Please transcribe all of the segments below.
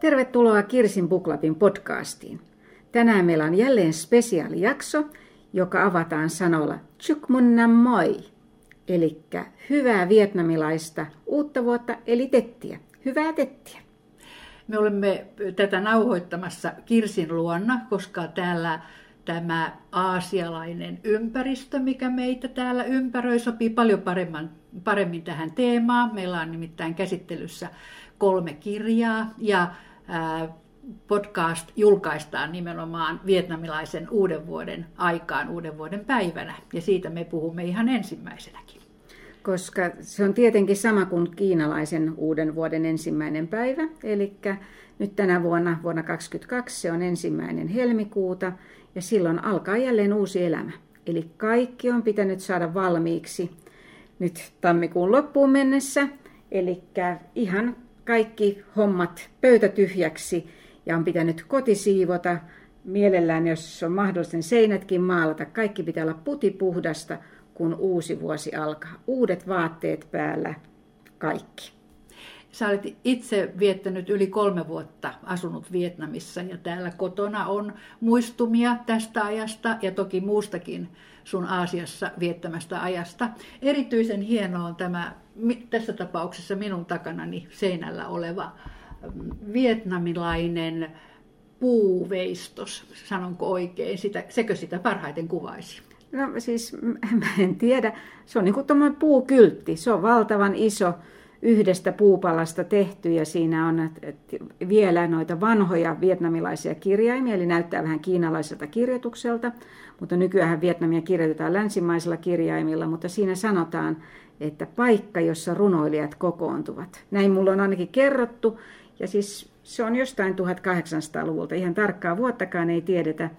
Tervetuloa Kirsin Buklapin podcastiin. Tänään meillä on jälleen spesiaalijakso, joka avataan sanolla Chukmunnam moi, eli hyvää vietnamilaista uutta vuotta, eli tettiä. Hyvää tettiä. Me olemme tätä nauhoittamassa Kirsin luonna, koska täällä tämä aasialainen ympäristö, mikä meitä täällä ympäröi, sopii paljon paremmin, paremmin tähän teemaan. Meillä on nimittäin käsittelyssä kolme kirjaa ja podcast julkaistaan nimenomaan vietnamilaisen uuden vuoden aikaan, uuden vuoden päivänä. Ja siitä me puhumme ihan ensimmäisenäkin. Koska se on tietenkin sama kuin kiinalaisen uuden vuoden ensimmäinen päivä. Eli nyt tänä vuonna, vuonna 2022, se on ensimmäinen helmikuuta ja silloin alkaa jälleen uusi elämä. Eli kaikki on pitänyt saada valmiiksi nyt tammikuun loppuun mennessä. Eli ihan kaikki hommat pöytätyhjäksi ja on pitänyt kotisiivota. Mielellään, jos on mahdollista, niin seinätkin maalata. Kaikki pitää olla putipuhdasta, kun uusi vuosi alkaa. Uudet vaatteet päällä, kaikki. Sä olet itse viettänyt yli kolme vuotta asunut Vietnamissa ja täällä kotona on muistumia tästä ajasta ja toki muustakin sun Aasiassa viettämästä ajasta. Erityisen hieno on tämä tässä tapauksessa minun takanani seinällä oleva mm, vietnamilainen puuveistos, sanonko oikein, sitä, sekö sitä parhaiten kuvaisi? No siis mä en tiedä, se on niin kuin puukyltti, se on valtavan iso, yhdestä puupalasta tehty ja siinä on vielä noita vanhoja vietnamilaisia kirjaimia, eli näyttää vähän kiinalaiselta kirjoitukselta, mutta nykyään Vietnamia kirjoitetaan länsimaisilla kirjaimilla, mutta siinä sanotaan, että paikka, jossa runoilijat kokoontuvat. Näin mulla on ainakin kerrottu, ja siis se on jostain 1800-luvulta, ihan tarkkaa vuottakaan ei tiedetä,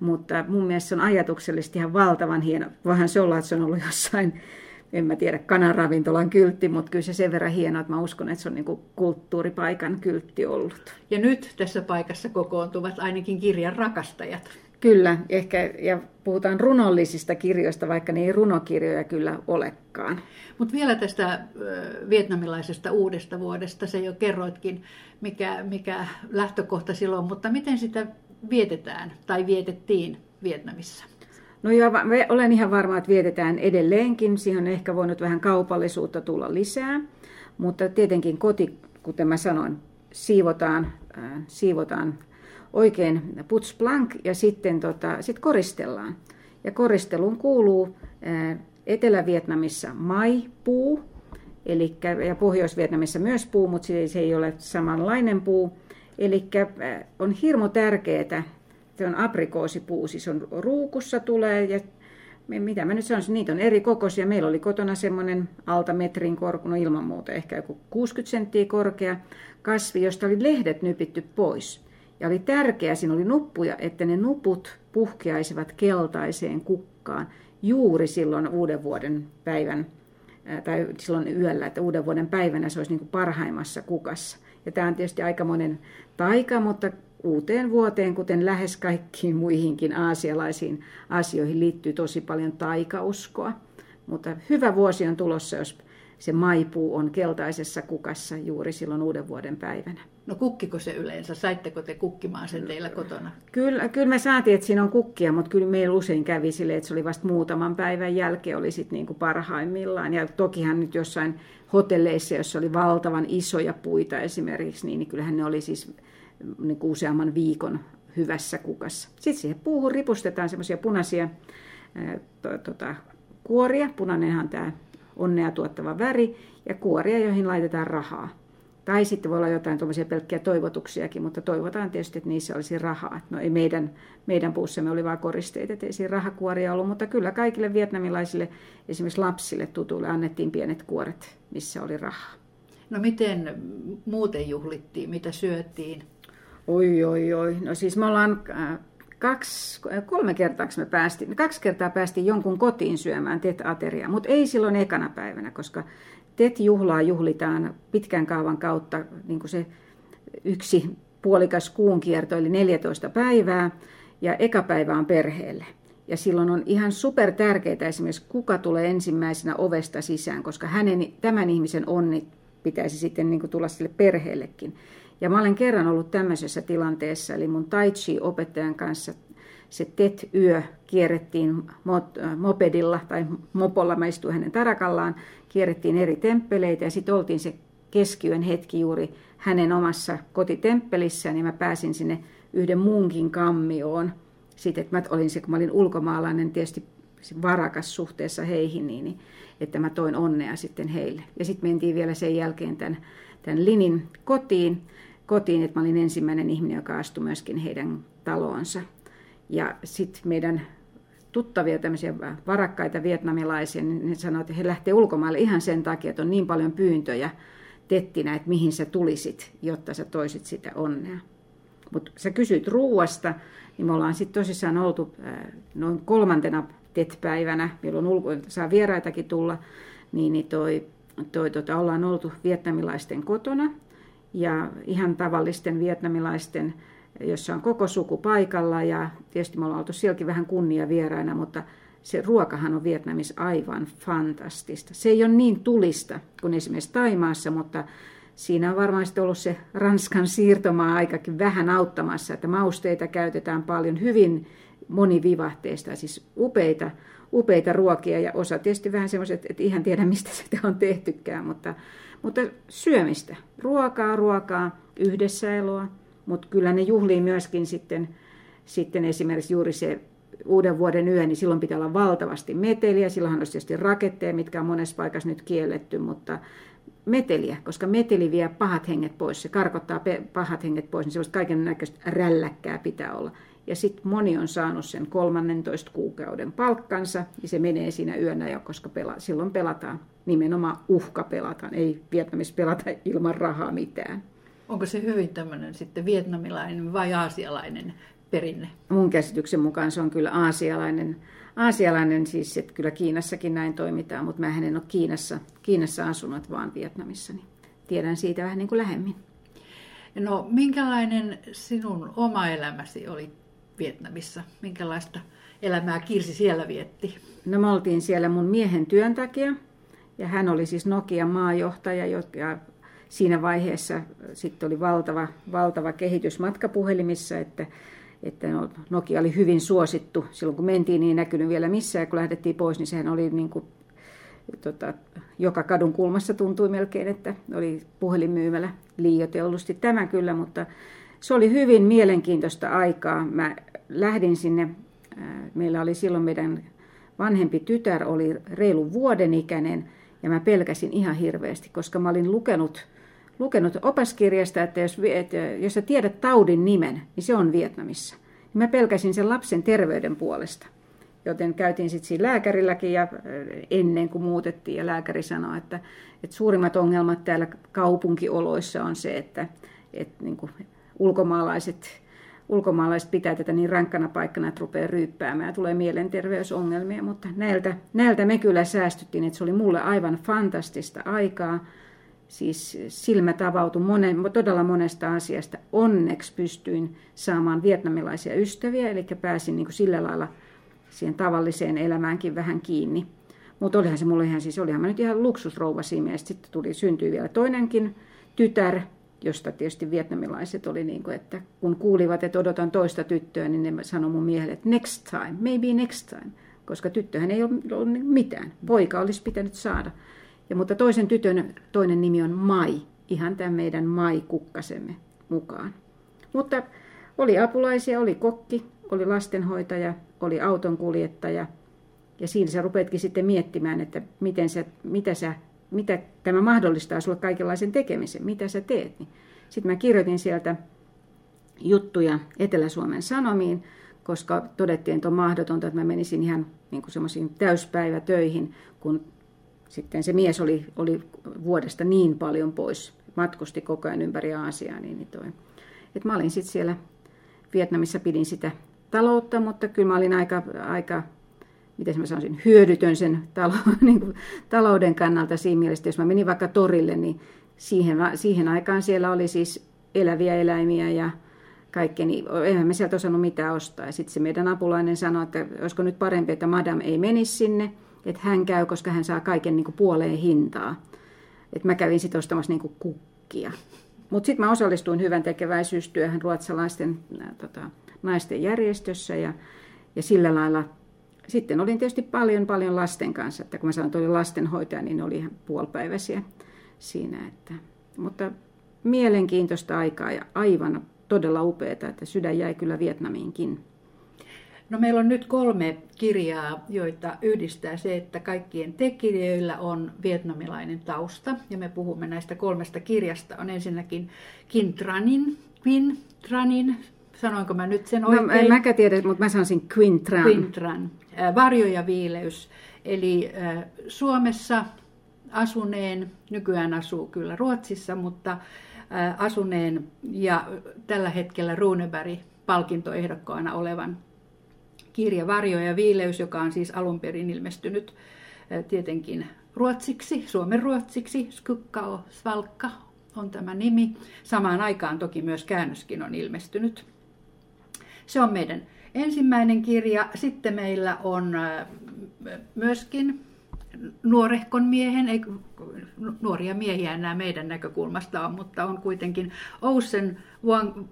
mutta mun mielestä se on ajatuksellisesti ihan valtavan hieno. Voihan se olla, että se on ollut jossain en mä tiedä, kananravintolan kyltti, mutta kyllä se sen verran hieno, että mä uskon, että se on niin kulttuuripaikan kyltti ollut. Ja nyt tässä paikassa kokoontuvat ainakin kirjan rakastajat. Kyllä, ehkä, ja puhutaan runollisista kirjoista, vaikka ne ei runokirjoja kyllä olekaan. Mutta vielä tästä vietnamilaisesta uudesta vuodesta, se jo kerroitkin, mikä, mikä lähtökohta silloin, mutta miten sitä vietetään tai vietettiin Vietnamissa? No ja olen ihan varma, että vietetään edelleenkin. Siihen on ehkä voinut vähän kaupallisuutta tulla lisää. Mutta tietenkin koti, kuten mä sanoin, siivotaan, äh, siivotaan oikein putsblank ja sitten tota, sit koristellaan. Ja koristeluun kuuluu äh, Etelä-Vietnamissa maipuu, eli, ja Pohjois-Vietnamissa myös puu, mutta se, ei ole samanlainen puu. Eli äh, on hirmu tärkeää se on aprikoosipuu, siis on ruukussa tulee ja mitä mä nyt sanoisin, niitä on eri kokoisia. Meillä oli kotona semmoinen alta metrin korku, no ilman muuta ehkä joku 60 senttiä korkea kasvi, josta oli lehdet nypitty pois. Ja oli tärkeää, siinä oli nuppuja, että ne nuput puhkeaisivat keltaiseen kukkaan juuri silloin uuden vuoden päivän, tai silloin yöllä, että uuden vuoden päivänä se olisi niin kuin parhaimmassa kukassa. Ja tämä on tietysti aika monen taika, mutta uuteen vuoteen, kuten lähes kaikkiin muihinkin aasialaisiin asioihin, liittyy tosi paljon taikauskoa. Mutta hyvä vuosi on tulossa, jos se maipuu on keltaisessa kukassa juuri silloin uuden vuoden päivänä. No kukkiko se yleensä? Saitteko te kukkimaan sen teillä kotona? Kyllä, kyllä me saatiin, että siinä on kukkia, mutta kyllä meillä usein kävi sille, että se oli vasta muutaman päivän jälkeen oli sitten niin kuin parhaimmillaan. Ja tokihan nyt jossain hotelleissa, jossa oli valtavan isoja puita esimerkiksi, niin, niin kyllähän ne oli siis niin kuin useamman viikon hyvässä kukassa. Sitten siihen puuhun ripustetaan semmoisia punaisia to, tota, kuoria. Punainenhan tämä onnea tuottava väri ja kuoria, joihin laitetaan rahaa. Tai sitten voi olla jotain tuommoisia pelkkiä toivotuksiakin, mutta toivotaan tietysti, että niissä olisi rahaa. No ei meidän, meidän puussamme oli vain koristeita, että ei siinä rahakuoria ollut, mutta kyllä kaikille vietnamilaisille, esimerkiksi lapsille tutuille, annettiin pienet kuoret, missä oli rahaa. No miten muuten juhlittiin, mitä syötiin? Oi, oi, oi. No siis me ollaan äh, kaksi, kolme kertaa me päästiin, kaksi kertaa päästiin jonkun kotiin syömään TET-ateriaa, mutta ei silloin ekana päivänä, koska TET-juhlaa juhlitaan pitkän kaavan kautta niin kuin se yksi puolikas kuun kierto, eli 14 päivää, ja eka päivä on perheelle. Ja silloin on ihan super tärkeää esimerkiksi, kuka tulee ensimmäisenä ovesta sisään, koska hänen, tämän ihmisen onni pitäisi sitten niin kuin tulla sille perheellekin. Ja mä olen kerran ollut tämmöisessä tilanteessa, eli mun tai chi-opettajan kanssa se TET-yö kierrettiin mopedilla tai mopolla, mä istuin hänen tarakallaan, kierrettiin eri temppeleitä ja sitten oltiin se keskiyön hetki juuri hänen omassa kotitemppelissään niin mä pääsin sinne yhden muunkin kammioon. Sitten, että mä olin se, kun mä olin ulkomaalainen, tietysti varakas suhteessa heihin, niin, että mä toin onnea sitten heille. Ja sitten mentiin vielä sen jälkeen tämän, tämän Linin kotiin, kotiin, että mä olin ensimmäinen ihminen, joka astui myöskin heidän taloonsa. Ja sitten meidän tuttavia tämmöisiä varakkaita vietnamilaisia, niin ne sanoivat, että he lähtee ulkomaille ihan sen takia, että on niin paljon pyyntöjä tettinä, että mihin sä tulisit, jotta sä toisit sitä onnea. Mutta sä kysyit ruuasta, niin me ollaan sitten tosissaan oltu noin kolmantena TET-päivänä, milloin ulko- saa vieraitakin tulla, niin, niin toi, toi, tota, ollaan oltu vietnamilaisten kotona ja ihan tavallisten vietnamilaisten, jossa on koko suku paikalla ja tietysti me ollaan oltu sielläkin vähän kunnia vieraina, mutta se ruokahan on Vietnamissa aivan fantastista. Se ei ole niin tulista kuin esimerkiksi Taimaassa, mutta siinä on varmaan ollut se Ranskan siirtomaa aikakin vähän auttamassa, että mausteita käytetään paljon hyvin monivivahteista, siis upeita, upeita ruokia ja osa tietysti vähän semmoiset, että ihan tiedä mistä sitä on tehtykään, mutta, mutta syömistä, ruokaa, ruokaa, yhdessä eloa, mutta kyllä ne juhlii myöskin sitten, sitten esimerkiksi juuri se uuden vuoden yö, niin silloin pitää olla valtavasti meteliä. Silloin on tietysti raketteja, mitkä on monessa paikassa nyt kielletty, mutta meteliä, koska meteli vie pahat henget pois. Se karkottaa pahat henget pois, niin sellaista kaiken näköistä rälläkkää pitää olla. Ja sitten moni on saanut sen 13 kuukauden palkkansa, ja se menee siinä yönä jo, koska pela, silloin pelataan, nimenomaan uhka pelataan, ei Vietnamissa pelata ilman rahaa mitään. Onko se hyvin tämmöinen sitten vietnamilainen vai aasialainen perinne? Mun käsityksen mukaan se on kyllä aasialainen. Aasialainen siis, että kyllä Kiinassakin näin toimitaan, mutta mä en ole Kiinassa, Kiinassa asunut, vaan Vietnamissa, niin tiedän siitä vähän niin kuin lähemmin. No, minkälainen sinun oma elämäsi oli Vietnamissa? Minkälaista elämää Kirsi siellä vietti? No me oltiin siellä mun miehen työn takia, ja hän oli siis Nokia maajohtaja, ja siinä vaiheessa sitten oli valtava, valtava kehitys matkapuhelimissa, että että Nokia oli hyvin suosittu. Silloin kun mentiin, niin ei näkynyt vielä missään. Kun lähdettiin pois, niin sehän oli niin kuin, tota, joka kadun kulmassa tuntui melkein, että oli puhelinmyymälä liioitellusti. Tämä kyllä, mutta se oli hyvin mielenkiintoista aikaa. Mä lähdin sinne, meillä oli silloin meidän vanhempi tytär oli reilu vuoden ikäinen, ja mä pelkäsin ihan hirveästi, koska mä olin lukenut lukenut opaskirjasta, että jos, että jos sä tiedät taudin nimen, niin se on Vietnamissa. Ja mä pelkäsin sen lapsen terveyden puolesta. Joten käytiin sitten siinä lääkärilläkin ja äh, ennen kuin muutettiin ja lääkäri sanoi, että, että suurimmat ongelmat täällä kaupunkioloissa on se, että, että niin kuin ulkomaalaiset, ulkomaalaiset pitää tätä niin rankkana paikkana, että rupeaa ryyppäämään ja tulee mielenterveysongelmia, mutta näiltä, näiltä me kyllä säästyttiin, että se oli mulle aivan fantastista aikaa siis silmät avautui monen, todella monesta asiasta. Onneksi pystyin saamaan vietnamilaisia ystäviä, eli pääsin niin kuin sillä lailla siihen tavalliseen elämäänkin vähän kiinni. Mutta olihan se mulle ihan siis, olihan mä nyt ihan luksusrouva siinä Sitten tuli, syntyi vielä toinenkin tytär, josta tietysti vietnamilaiset oli niin kuin, että kun kuulivat, että odotan toista tyttöä, niin ne sanoi mun miehelle, että next time, maybe next time. Koska tyttöhän ei ollut mitään. Poika olisi pitänyt saada. Ja, mutta toisen tytön toinen nimi on Mai, ihan tämän meidän Mai-kukkasemme mukaan. Mutta oli apulaisia, oli kokki, oli lastenhoitaja, oli autonkuljettaja. Ja siinä sä rupeatkin sitten miettimään, että miten sä, mitä, sä, mitä tämä mahdollistaa sulle kaikenlaisen tekemisen, mitä sä teet. Niin sitten mä kirjoitin sieltä juttuja Etelä-Suomen Sanomiin, koska todettiin, että on mahdotonta, että mä menisin ihan niin semmoisiin täyspäivätöihin, kun sitten se mies oli, oli vuodesta niin paljon pois, matkusti koko ajan ympäri Aasiaa, niin, niin toi. Et mä olin sitten siellä Vietnamissa, pidin sitä taloutta, mutta kyllä mä olin aika, aika miten mä sanoisin, hyödytön sen talo, niin kuin, talouden kannalta siinä mielessä, jos mä menin vaikka torille, niin siihen, siihen aikaan siellä oli siis eläviä eläimiä ja kaikkea, niin eihän me sieltä osannut mitään ostaa. Ja sitten se meidän apulainen sanoi, että olisiko nyt parempi, että madam ei menisi sinne, että hän käy, koska hän saa kaiken niin kuin puoleen hintaa. Et mä kävin sitten ostamassa niin kuin kukkia. Mutta sitten mä osallistuin hyvän tekeväisyystyöhön ruotsalaisten tota, naisten järjestössä ja, ja sillä lailla sitten olin tietysti paljon, paljon lasten kanssa, että kun mä sanoin, että olin lastenhoitaja, niin oli ihan puolipäiväisiä siinä. Että, mutta mielenkiintoista aikaa ja aivan todella upeaa, että sydän jäi kyllä Vietnamiinkin. No meillä on nyt kolme kirjaa, joita yhdistää se, että kaikkien tekijöillä on vietnamilainen tausta. Ja me puhumme näistä kolmesta kirjasta. On ensinnäkin Kin Tranin, Quin Tranin, sanoinko mä nyt sen oikein? No, en mäkään tiedä, mutta mä sanoisin Quintran. Quintran, Varjo ja viileys. Eli Suomessa asuneen, nykyään asuu kyllä Ruotsissa, mutta asuneen ja tällä hetkellä Runeberg palkintoehdokkaana olevan kirja Varjo ja viileys, joka on siis alun perin ilmestynyt tietenkin ruotsiksi, suomen ruotsiksi, Skukkao Svalkka on tämä nimi. Samaan aikaan toki myös käännöskin on ilmestynyt. Se on meidän ensimmäinen kirja. Sitten meillä on myöskin nuorehkon miehen, ei nuoria miehiä enää meidän näkökulmasta on, mutta on kuitenkin Ocean Wang,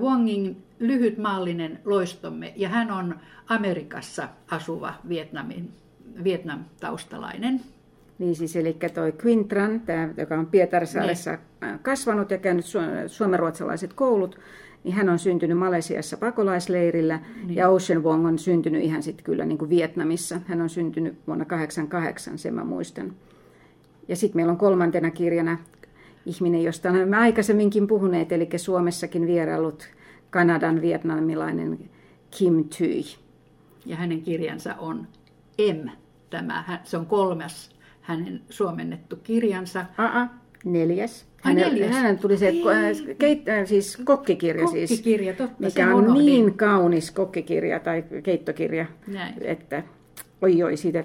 Wangin lyhytmaallinen loistomme, ja hän on Amerikassa asuva Vietnamin, Vietnam-taustalainen. Niin siis, eli toi Quintran, tämä, joka on Pietarsaaressa niin. kasvanut ja käynyt suomenruotsalaiset koulut, niin hän on syntynyt Malesiassa pakolaisleirillä niin. ja Ocean Wong on syntynyt ihan sitten kyllä niin kuin Vietnamissa. Hän on syntynyt vuonna 1988, sen mä muistan. Ja sitten meillä on kolmantena kirjana ihminen, josta olemme aikaisemminkin puhuneet, eli Suomessakin vierailut Kanadan vietnamilainen Kim Thuy. Ja hänen kirjansa on M. Tämä, se on kolmas hänen suomennettu kirjansa. Aa, neljäs. Hänellä, hänen tuli se keit, äh, siis kokkikirja, siis, kokkikirja totta, mikä on niin kaunis kokkikirja tai keittokirja, Näin. että oi oi siitä,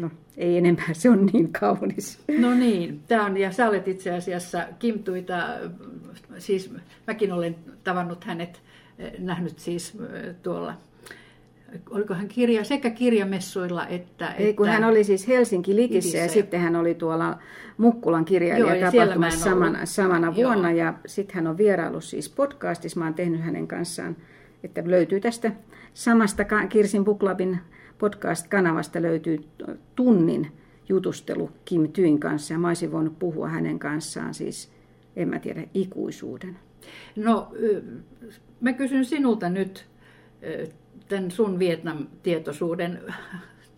no ei enempää, se on niin kaunis. No niin, tämä on, ja sä olet itse asiassa Kimtuita, siis mäkin olen tavannut hänet, eh, nähnyt siis eh, tuolla oliko hän kirja, sekä kirjamessuilla että... Ei, kun hän oli siis Helsinki Likissä ja, sitten hän oli tuolla Mukkulan kirjailijatapahtumassa samana, samana vuonna. Joo. Ja sitten hän on vierailu siis podcastissa, mä oon tehnyt hänen kanssaan, että löytyy tästä samasta Kirsin Buklabin podcast-kanavasta löytyy tunnin jutustelu Kim Tyin kanssa ja mä olisin voinut puhua hänen kanssaan siis, en mä tiedä, ikuisuuden. No, mä kysyn sinulta nyt tämän sun Vietnam-tietoisuuden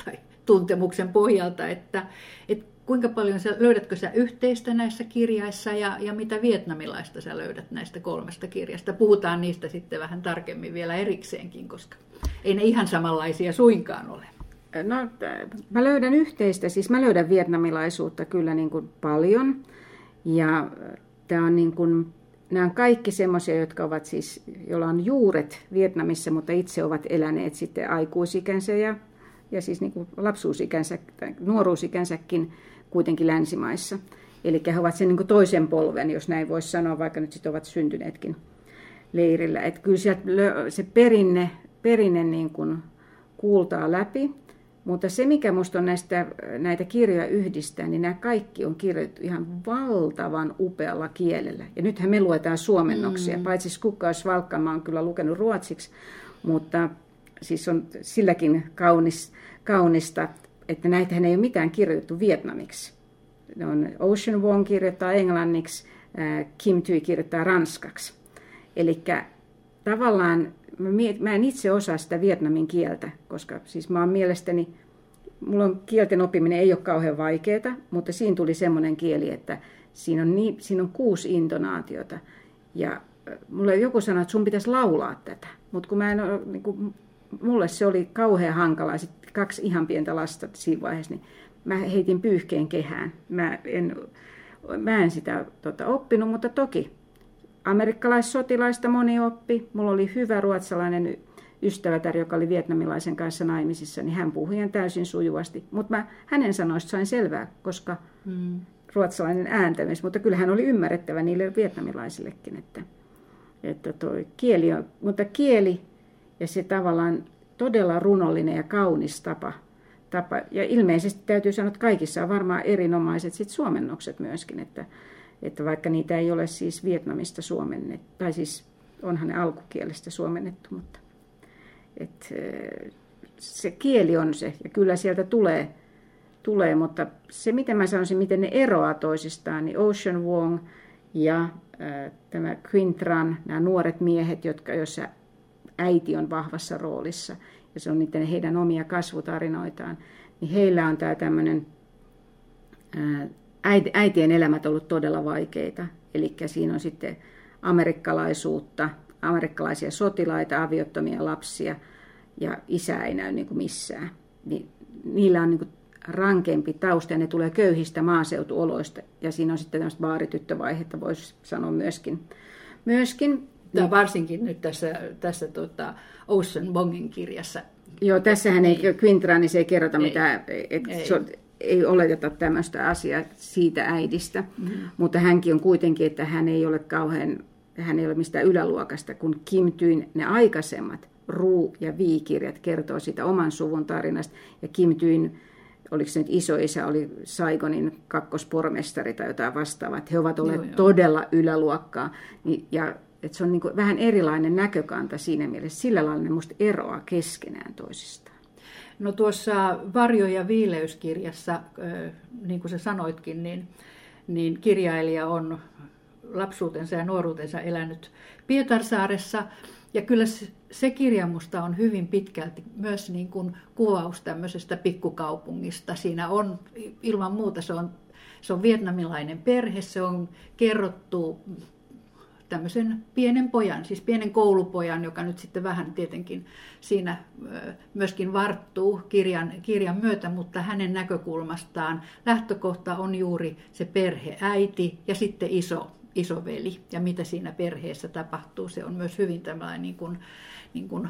tai tuntemuksen pohjalta, että, että kuinka paljon sä, löydätkö sä yhteistä näissä kirjaissa ja, ja mitä vietnamilaista sä löydät näistä kolmesta kirjasta? Puhutaan niistä sitten vähän tarkemmin vielä erikseenkin, koska ei ne ihan samanlaisia suinkaan ole. No, mä löydän yhteistä, siis mä löydän vietnamilaisuutta kyllä niin kuin paljon. Ja tämä on niin kuin nämä on kaikki semmoisia, jotka ovat siis, joilla on juuret Vietnamissa, mutta itse ovat eläneet sitten aikuisikänsä ja, ja siis niin kuin lapsuusikänsä tai nuoruusikänsäkin kuitenkin länsimaissa. Eli he ovat sen niin kuin toisen polven, jos näin voisi sanoa, vaikka nyt sitten ovat syntyneetkin leirillä. Että kyllä sieltä se perinne, perinne niin kuin kuultaa läpi. Mutta se, mikä minusta on näistä, näitä kirjoja yhdistää, niin nämä kaikki on kirjoitettu ihan valtavan upealla kielellä. Ja nythän me luetaan suomennoksia, mm. paitsi Skukkaus Valkkamaa on kyllä lukenut ruotsiksi, mutta siis on silläkin kaunis, kaunista, että näitähän ei ole mitään kirjoitettu vietnamiksi. Ne on Ocean Wong kirjoittaa englanniksi, Kim Thuy kirjoittaa ranskaksi. Eli tavallaan mä en itse osaa sitä vietnamin kieltä, koska siis mä oon mielestäni, mulla on kielten oppiminen ei ole kauhean vaikeaa, mutta siinä tuli semmoinen kieli, että siinä on, niin, siinä on kuusi intonaatiota. Ja mulle joku sanoi, että sun pitäisi laulaa tätä, mutta kun mä en ole, niin kuin, mulle se oli kauhean hankalaa, sitten kaksi ihan pientä lasta siinä vaiheessa, niin mä heitin pyyhkeen kehään. Mä en, mä en sitä tota, oppinut, mutta toki amerikkalaissotilaista moni oppi. Mulla oli hyvä ruotsalainen ystävätär, joka oli vietnamilaisen kanssa naimisissa, niin hän puhui ihan täysin sujuvasti. Mutta mä hänen sanoista sain selvää, koska mm. ruotsalainen ääntämis, mutta kyllä hän oli ymmärrettävä niille vietnamilaisillekin, että, että toi kieli on, mutta kieli ja se tavallaan todella runollinen ja kaunis tapa, tapa ja ilmeisesti täytyy sanoa, että kaikissa on varmaan erinomaiset sit suomennokset myöskin, että että vaikka niitä ei ole siis Vietnamista suomennettu, tai siis onhan ne alkukielestä suomennettu, mutta et, se kieli on se, ja kyllä sieltä tulee, tulee, mutta se miten mä sanoisin, miten ne eroaa toisistaan, niin Ocean Wong ja tämä Quintran, nämä nuoret miehet, jotka, joissa äiti on vahvassa roolissa, ja se on niiden heidän omia kasvutarinoitaan, niin heillä on tämä tämmöinen äitien elämät ollut todella vaikeita. Eli siinä on sitten amerikkalaisuutta, amerikkalaisia sotilaita, aviottomia lapsia ja isä ei näy niin kuin missään. Niin, niillä on niin kuin rankempi tausta ja ne tulee köyhistä maaseutuoloista. Ja siinä on sitten tämmöistä baarityttövaihetta, voisi sanoa myöskin. myöskin Tämä niin, varsinkin nyt tässä, tässä tota Ocean Bongin kirjassa. Joo, tässähän ei, ei Quintranissa ei kerrota ei, mitään, et, ei. Se, ei oleteta tämmöistä asiaa siitä äidistä, mm-hmm. mutta hänkin on kuitenkin, että hän ei ole kauhean, hän ei ole mistään yläluokasta, kun Kim Tyin ne aikaisemmat Ruu- ja Vi-kirjat kertoo siitä oman suvun tarinasta, ja Kim Tyin, oliko se nyt isoisä, oli Saigonin kakkospormestari tai jotain vastaavaa, he ovat olleet joo, joo. todella yläluokkaa, niin, ja että se on niin vähän erilainen näkökanta siinä mielessä, sillä lailla ne musta eroaa keskenään toisistaan. No tuossa Varjo- ja viileyskirjassa, niin kuin sä sanoitkin, niin, niin kirjailija on lapsuutensa ja nuoruutensa elänyt Pietarsaaressa. Ja kyllä se kirja musta on hyvin pitkälti myös niin kuin kuvaus tämmöisestä pikkukaupungista. Siinä on ilman muuta, se on, se on vietnamilainen perhe, se on kerrottu tämmöisen pienen pojan, siis pienen koulupojan, joka nyt sitten vähän tietenkin siinä myöskin varttuu kirjan, kirjan myötä, mutta hänen näkökulmastaan lähtökohta on juuri se perheäiti ja sitten iso, isoveli ja mitä siinä perheessä tapahtuu. Se on myös hyvin tämmöinen niin kuin, niin kuin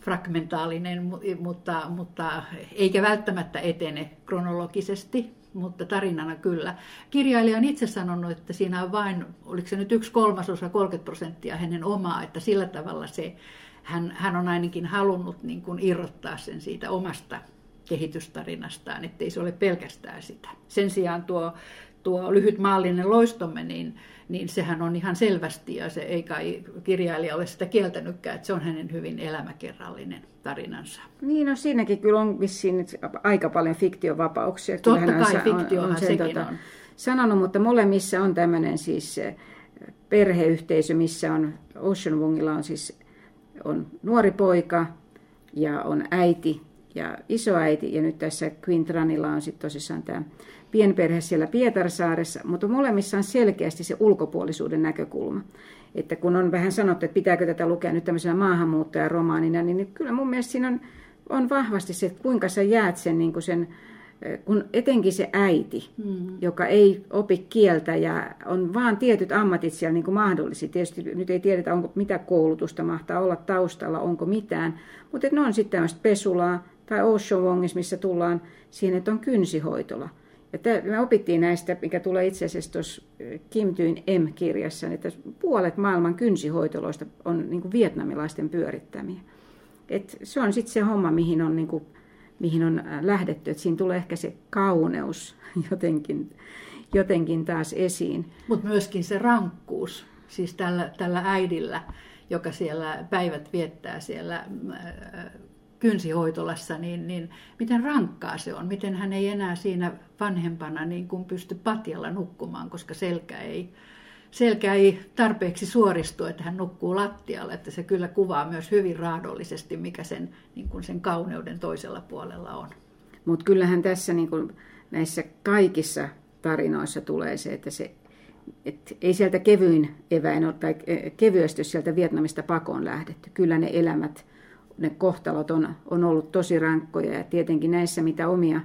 fragmentaalinen, mutta, mutta eikä välttämättä etene kronologisesti, mutta tarinana kyllä. Kirjailija on itse sanonut, että siinä on vain, oliko se nyt yksi kolmasosa, 30 prosenttia hänen omaa, että sillä tavalla se, hän, hän on ainakin halunnut niin kuin irrottaa sen siitä omasta kehitystarinastaan, ettei se ole pelkästään sitä. Sen sijaan tuo, tuo lyhyt maallinen loistomme, niin, niin sehän on ihan selvästi, ja se ei kai kirjailija ole sitä kieltänytkään, että se on hänen hyvin elämäkerrallinen tarinansa. Niin, no siinäkin kyllä on vissiin aika paljon fiktiovapauksia. Totta kai fiktiohan on, on sekin tota, on. Sanonut, mutta molemmissa on tämmöinen siis eh, perheyhteisö, missä on Ocean Wongilla on siis on nuori poika ja on äiti ja isoäiti. Ja nyt tässä Quintranilla on sitten tosissaan tämä pienperhe siellä Pietarsaaressa, mutta molemmissa on selkeästi se ulkopuolisuuden näkökulma. Että kun on vähän sanottu, että pitääkö tätä lukea nyt tämmöisenä maahanmuuttajaromaanina, niin kyllä mun mielestä siinä on, on vahvasti se, että kuinka sä jäät sen, niin kuin sen kun etenkin se äiti, mm. joka ei opi kieltä ja on vaan tietyt ammatit siellä niin kuin mahdollisia. Tietysti nyt ei tiedetä, onko mitä koulutusta mahtaa olla taustalla, onko mitään, mutta ne on sitten tämmöistä pesulaa tai Wongis, missä tullaan siihen, että on kynsihoitola – ja me opittiin näistä, mikä tulee itse asiassa tuossa Kim Tyin M-kirjassa, että puolet maailman kynsihoitoloista on niin vietnamilaisten pyörittämiä. Et se on sitten se homma, mihin on, niin kuin, mihin on lähdetty. Et siinä tulee ehkä se kauneus jotenkin, jotenkin taas esiin. Mutta myöskin se rankkuus, siis tällä, tällä äidillä, joka siellä päivät viettää siellä kynsihoitolassa, niin, niin miten rankkaa se on, miten hän ei enää siinä vanhempana niin kuin pysty patjalla nukkumaan, koska selkä ei, selkä ei tarpeeksi suoristu, että hän nukkuu lattialla, että se kyllä kuvaa myös hyvin raadollisesti, mikä sen, niin kuin sen kauneuden toisella puolella on. Mutta kyllähän tässä niin kuin näissä kaikissa tarinoissa tulee se, että se et ei sieltä kevyin eväin tai kevyesti sieltä Vietnamista pakoon lähdetty. Kyllä ne elämät ne kohtalot on, on ollut tosi rankkoja. Ja tietenkin näissä, mitä omia,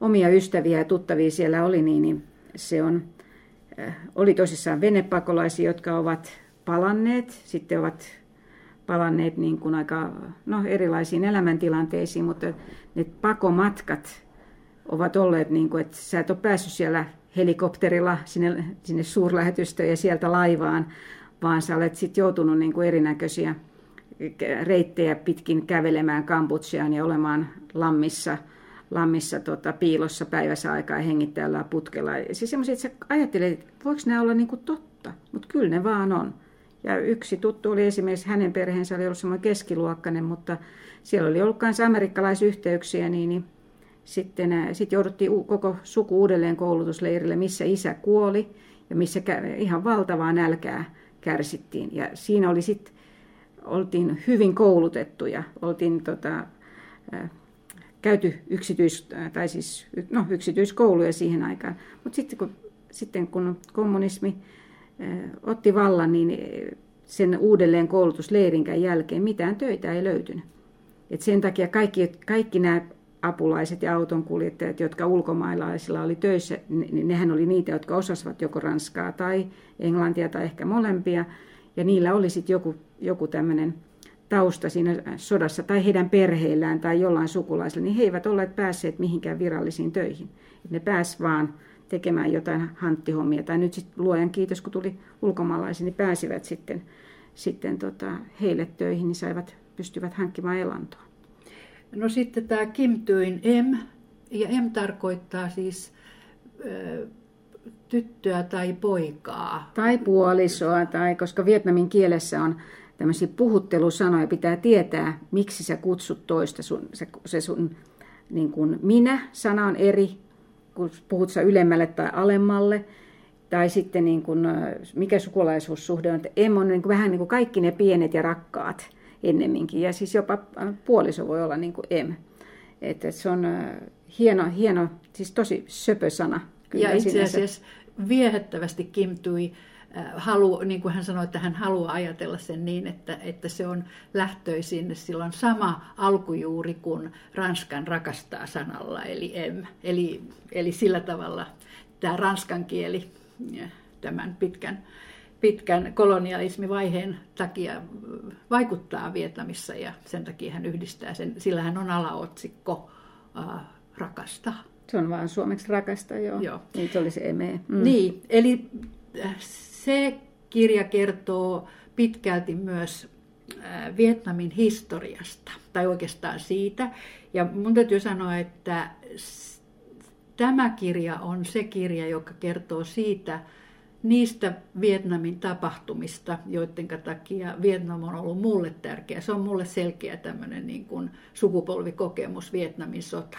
omia ystäviä ja tuttavia siellä oli, niin, niin se on, äh, oli tosissaan venepakolaisia, jotka ovat palanneet, sitten ovat palanneet niin kuin aika no, erilaisiin elämäntilanteisiin, mutta ne pakomatkat ovat olleet niin kuin, että sä et ole päässyt siellä helikopterilla sinne, sinne suurlähetystöön ja sieltä laivaan, vaan sä olet sitten joutunut niin kuin erinäköisiä reittejä pitkin kävelemään Kambutsiaan ja olemaan lammissa lammissa tota, piilossa päivässä aikaa hengittää jollain putkella. Siis semmoisia, että sä ajattelet, että voiko nämä olla niin kuin totta, mutta kyllä ne vaan on. Ja yksi tuttu oli esimerkiksi, hänen perheensä oli ollut semmoinen keskiluokkainen, mutta siellä oli ollut myös amerikkalaisyhteyksiä, niin, niin sitten sit jouduttiin koko suku uudelleen koulutusleirille, missä isä kuoli ja missä ihan valtavaa nälkää kärsittiin. Ja siinä oli sitten, oltiin hyvin koulutettuja, oltiin tota, käyty yksityis, tai siis, no, yksityiskouluja siihen aikaan. Mutta sitten kun, sitten kun kommunismi otti vallan, niin sen uudelleen koulutusleirinkään jälkeen mitään töitä ei löytynyt. Et sen takia kaikki, kaikki nämä apulaiset ja autonkuljettajat, jotka ulkomaalaisilla oli töissä, niin nehän oli niitä, jotka osasivat joko ranskaa tai englantia tai ehkä molempia. Ja niillä oli sitten joku, joku tämmöinen tausta siinä sodassa tai heidän perheillään tai jollain sukulaisilla, niin he eivät olleet päässeet mihinkään virallisiin töihin. Ne pääs vaan tekemään jotain hanttihommia. Tai nyt sitten luojan kiitos, kun tuli ulkomaalaisia, niin pääsivät sitten, sitten tota, heille töihin, niin saivat, pystyvät hankkimaan elantoa. No sitten tämä Tyin M, ja M tarkoittaa siis ö, tyttöä tai poikaa. Tai puolisoa, tai koska vietnamin kielessä on tämmöisiä puhuttelusanoja, pitää tietää, miksi sä kutsut toista. Sun, se, se sun niin kuin minä-sana on eri, kun puhut sä ylemmälle tai alemmalle. Tai sitten niin kuin, mikä sukulaisuussuhde on, että em on niin kuin, vähän niin kuin kaikki ne pienet ja rakkaat ennemminkin. Ja siis jopa puoliso voi olla niin kuin em. Että se on hieno, hieno, siis tosi söpö sana. Kyllä ja itse asiassa viehättävästi Kim Tui halu, niin kuin hän sanoi, että hän haluaa ajatella sen niin, että, että se on lähtöisin silloin sama alkujuuri kuin Ranskan rakastaa sanalla, eli em. Eli, eli sillä tavalla tämä ranskan kieli tämän pitkän, pitkän kolonialismivaiheen takia vaikuttaa Vietnamissa ja sen takia hän yhdistää sen, sillä hän on alaotsikko äh, rakasta. Se on vaan suomeksi rakasta, joo. joo. Niin se olisi eme. Mm. Niin, eli se kirja kertoo pitkälti myös Vietnamin historiasta, tai oikeastaan siitä. Ja mun täytyy sanoa, että tämä kirja on se kirja, joka kertoo siitä, niistä Vietnamin tapahtumista, joiden takia Vietnam on ollut mulle tärkeä. Se on mulle selkeä tämmöinen niin kuin sukupolvikokemus Vietnamin sota.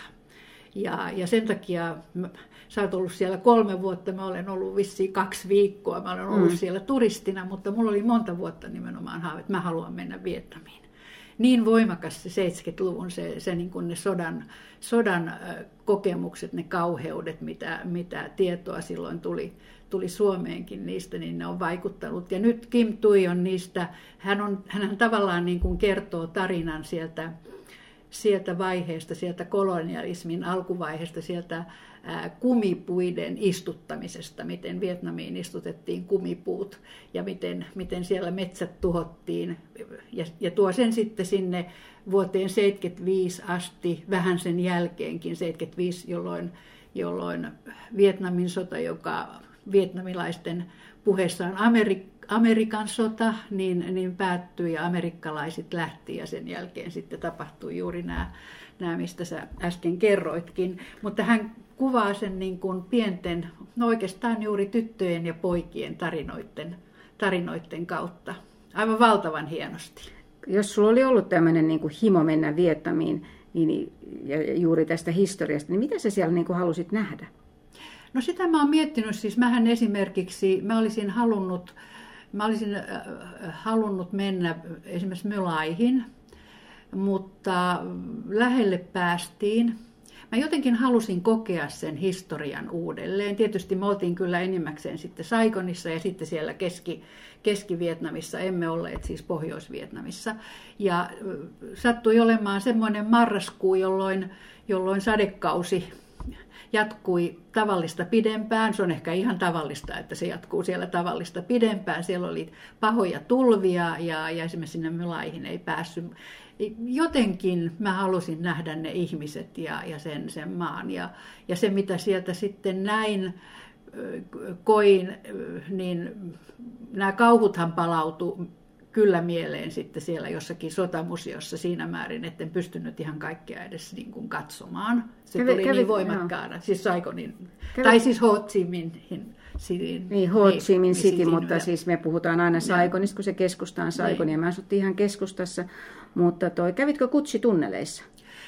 Ja, ja sen takia, mä, sä oot ollut siellä kolme vuotta, mä olen ollut vissiin kaksi viikkoa, mä olen ollut mm. siellä turistina, mutta mulla oli monta vuotta nimenomaan haave, että mä haluan mennä Vietnamiin. Niin voimakas se 70-luvun se, se niin kuin ne sodan, sodan kokemukset, ne kauheudet, mitä, mitä tietoa silloin tuli, tuli Suomeenkin niistä, niin ne on vaikuttanut. Ja nyt Kim Tui on niistä, hän, on, hän tavallaan niin kuin kertoo tarinan sieltä sieltä vaiheesta, sieltä kolonialismin alkuvaiheesta, sieltä kumipuiden istuttamisesta, miten Vietnamiin istutettiin kumipuut ja miten, miten siellä metsät tuhottiin. Ja, ja tuo sen sitten sinne vuoteen 75 asti, vähän sen jälkeenkin, 75, jolloin, jolloin Vietnamin sota, joka vietnamilaisten puheessa on Amerikka, Amerikan sota niin, niin päättyi ja amerikkalaiset lähti ja sen jälkeen sitten tapahtui juuri nämä, nämä mistä sä äsken kerroitkin. Mutta hän kuvaa sen niin kuin pienten, no oikeastaan juuri tyttöjen ja poikien tarinoiden, tarinoiden kautta. Aivan valtavan hienosti. Jos sulla oli ollut tämmöinen niin kuin himo mennä viettämiin niin, ja juuri tästä historiasta, niin mitä sä siellä niin kuin halusit nähdä? No sitä mä oon miettinyt, siis mähän esimerkiksi, mä olisin halunnut Mä olisin halunnut mennä esimerkiksi Mylaihin, mutta lähelle päästiin. Mä jotenkin halusin kokea sen historian uudelleen. Tietysti me oltiin kyllä enimmäkseen sitten Saigonissa ja sitten siellä Keski, Keski-Vietnamissa, emme olleet siis Pohjois-Vietnamissa. Ja sattui olemaan semmoinen marraskuu, jolloin, jolloin sadekausi jatkui tavallista pidempään. Se on ehkä ihan tavallista, että se jatkuu siellä tavallista pidempään. Siellä oli pahoja tulvia ja, ja esimerkiksi sinne mylaihin ei päässyt. Jotenkin mä halusin nähdä ne ihmiset ja, ja sen, sen maan. Ja, ja se, mitä sieltä sitten näin, koin, niin nämä kauhuthan palautu kyllä mieleen sitten siellä jossakin sotamuseossa siinä määrin, etten pystynyt ihan kaikkea edes niin kuin katsomaan. Se kävi, tuli kävi, niin voimakkaana, siis Saikonin, kävi, tai siis Ho Chi Minhin Cityin. Niin, Ho Chi Minh niin, City, mutta ja... siis me puhutaan aina Saigonista, kun se keskusta on Saigon, niin. ja mä asuttiin ihan keskustassa. Mutta toi, kävitkö kutsitunneleissa?